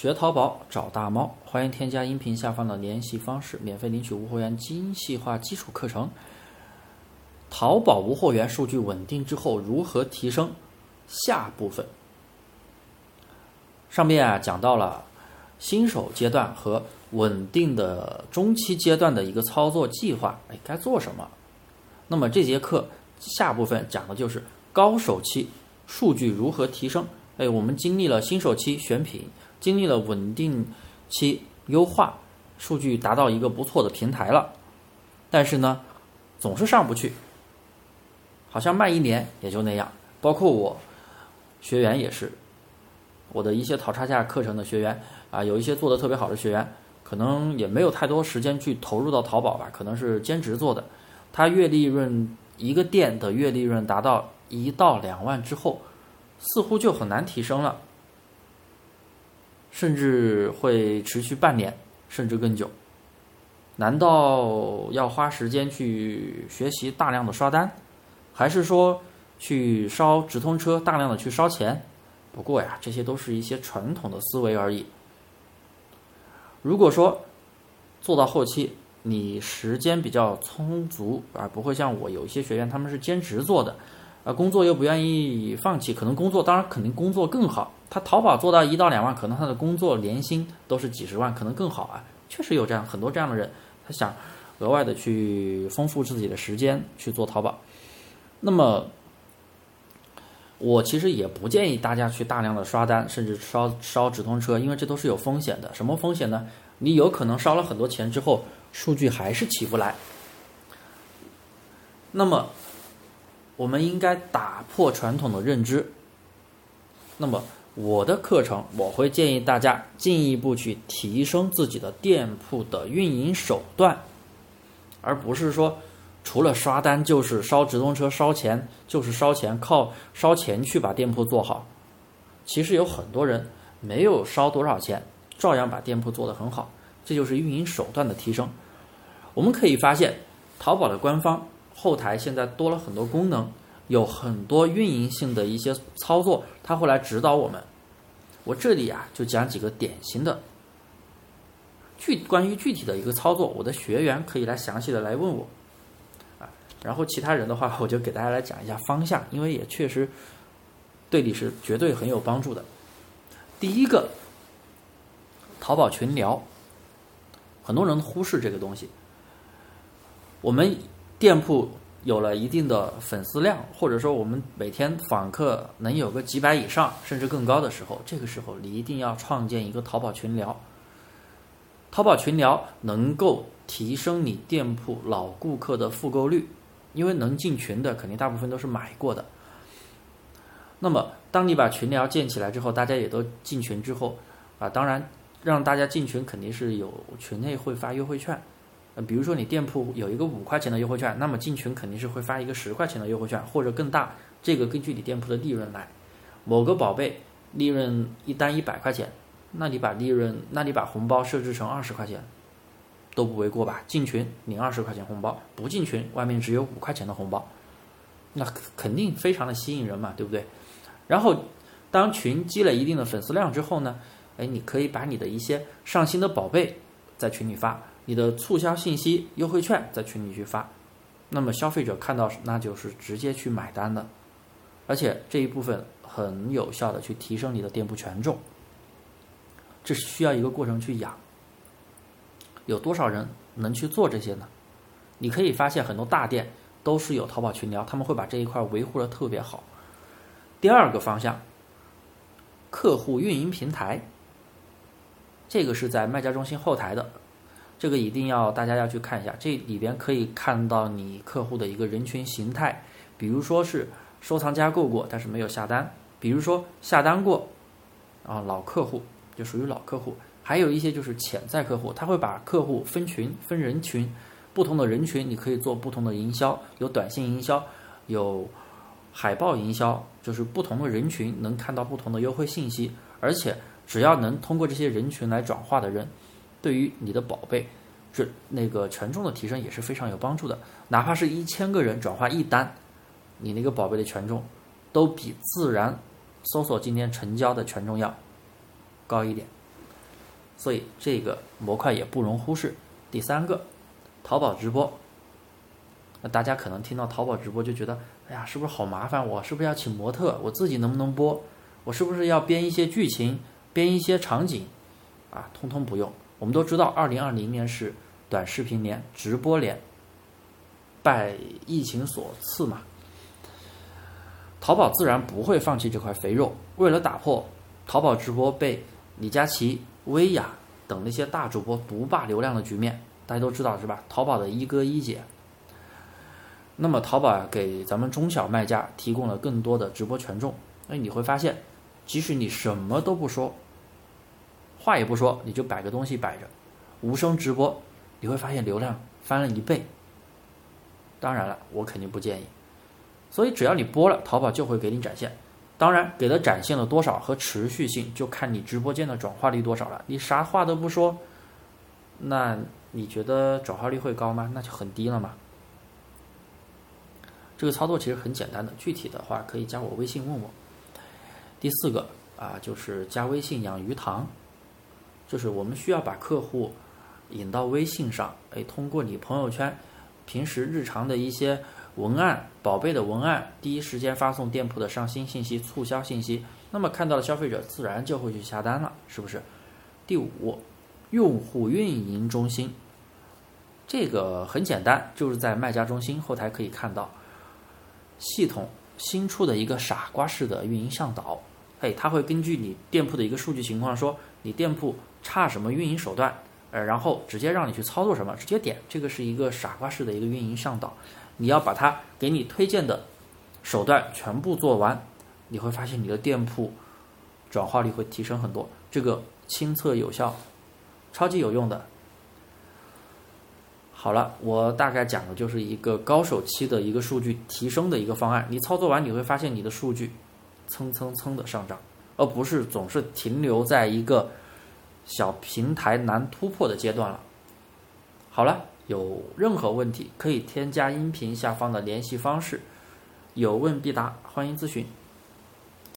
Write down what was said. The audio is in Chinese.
学淘宝找大猫，欢迎添加音频下方的联系方式，免费领取无货源精细化基础课程。淘宝无货源数据稳定之后，如何提升？下部分，上面啊讲到了新手阶段和稳定的中期阶段的一个操作计划，哎，该做什么？那么这节课下部分讲的就是高手期数据如何提升。哎，我们经历了新手期选品，经历了稳定期优化，数据达到一个不错的平台了，但是呢，总是上不去，好像卖一年也就那样。包括我学员也是，我的一些淘差价课程的学员啊，有一些做的特别好的学员，可能也没有太多时间去投入到淘宝吧，可能是兼职做的，他月利润一个店的月利润达到一到两万之后。似乎就很难提升了，甚至会持续半年甚至更久。难道要花时间去学习大量的刷单，还是说去烧直通车大量的去烧钱？不过呀，这些都是一些传统的思维而已。如果说做到后期，你时间比较充足，而不会像我有一些学员他们是兼职做的。啊，工作又不愿意放弃，可能工作当然肯定工作更好。他淘宝做到一到两万，可能他的工作年薪都是几十万，可能更好啊。确实有这样很多这样的人，他想额外的去丰富自己的时间去做淘宝。那么，我其实也不建议大家去大量的刷单，甚至烧烧直通车，因为这都是有风险的。什么风险呢？你有可能烧了很多钱之后，数据还是起不来。那么。我们应该打破传统的认知。那么，我的课程我会建议大家进一步去提升自己的店铺的运营手段，而不是说除了刷单就是烧直通车烧钱，就是烧钱，靠烧钱去把店铺做好。其实有很多人没有烧多少钱，照样把店铺做得很好，这就是运营手段的提升。我们可以发现，淘宝的官方。后台现在多了很多功能，有很多运营性的一些操作，它会来指导我们。我这里啊就讲几个典型的，具关于具体的一个操作，我的学员可以来详细的来问我，啊，然后其他人的话，我就给大家来讲一下方向，因为也确实对你是绝对很有帮助的。第一个，淘宝群聊，很多人忽视这个东西，我们。店铺有了一定的粉丝量，或者说我们每天访客能有个几百以上，甚至更高的时候，这个时候你一定要创建一个淘宝群聊。淘宝群聊能够提升你店铺老顾客的复购率，因为能进群的肯定大部分都是买过的。那么，当你把群聊建起来之后，大家也都进群之后，啊，当然让大家进群肯定是有群内会发优惠券。比如说你店铺有一个五块钱的优惠券，那么进群肯定是会发一个十块钱的优惠券，或者更大。这个根据你店铺的利润来。某个宝贝利润一单一百块钱，那你把利润，那你把红包设置成二十块钱，都不为过吧？进群领二十块钱红包，不进群外面只有五块钱的红包，那肯定非常的吸引人嘛，对不对？然后当群积累一定的粉丝量之后呢，哎，你可以把你的一些上新的宝贝在群里发。你的促销信息、优惠券在群里去发，那么消费者看到那就是直接去买单的，而且这一部分很有效的去提升你的店铺权重。这是需要一个过程去养。有多少人能去做这些呢？你可以发现很多大店都是有淘宝群聊，他们会把这一块维护的特别好。第二个方向，客户运营平台，这个是在卖家中心后台的。这个一定要大家要去看一下，这里边可以看到你客户的一个人群形态，比如说是收藏加购过，但是没有下单；比如说下单过，啊老客户就属于老客户，还有一些就是潜在客户，他会把客户分群分人群，不同的人群你可以做不同的营销，有短信营销，有海报营销，就是不同的人群能看到不同的优惠信息，而且只要能通过这些人群来转化的人。对于你的宝贝，这那个权重的提升也是非常有帮助的。哪怕是一千个人转化一单，你那个宝贝的权重，都比自然搜索今天成交的权重要高一点。所以这个模块也不容忽视。第三个，淘宝直播。那大家可能听到淘宝直播就觉得，哎呀，是不是好麻烦？我是不是要请模特？我自己能不能播？我是不是要编一些剧情、编一些场景？啊，通通不用。我们都知道，二零二零年是短视频年、直播年，拜疫情所赐嘛。淘宝自然不会放弃这块肥肉。为了打破淘宝直播被李佳琦、薇娅等那些大主播独霸流量的局面，大家都知道是吧？淘宝的一哥一姐。那么淘宝啊，给咱们中小卖家提供了更多的直播权重。那你会发现，即使你什么都不说，话也不说，你就摆个东西摆着，无声直播，你会发现流量翻了一倍。当然了，我肯定不建议。所以只要你播了，淘宝就会给你展现。当然，给的展现了多少和持续性，就看你直播间的转化率多少了。你啥话都不说，那你觉得转化率会高吗？那就很低了嘛。这个操作其实很简单的，具体的话可以加我微信问我。第四个啊，就是加微信养鱼塘，就是我们需要把客户引到微信上，哎，通过你朋友圈平时日常的一些文案、宝贝的文案，第一时间发送店铺的上新信息、促销信息，那么看到了消费者自然就会去下单了，是不是？第五，用户运营中心，这个很简单，就是在卖家中心后台可以看到。系统新出的一个傻瓜式的运营向导，哎，它会根据你店铺的一个数据情况，说你店铺差什么运营手段，呃，然后直接让你去操作什么，直接点，这个是一个傻瓜式的一个运营向导。你要把它给你推荐的手段全部做完，你会发现你的店铺转化率会提升很多，这个亲测有效，超级有用的。好了，我大概讲的就是一个高手期的一个数据提升的一个方案。你操作完，你会发现你的数据蹭蹭蹭的上涨，而不是总是停留在一个小平台难突破的阶段了。好了，有任何问题可以添加音频下方的联系方式，有问必答，欢迎咨询。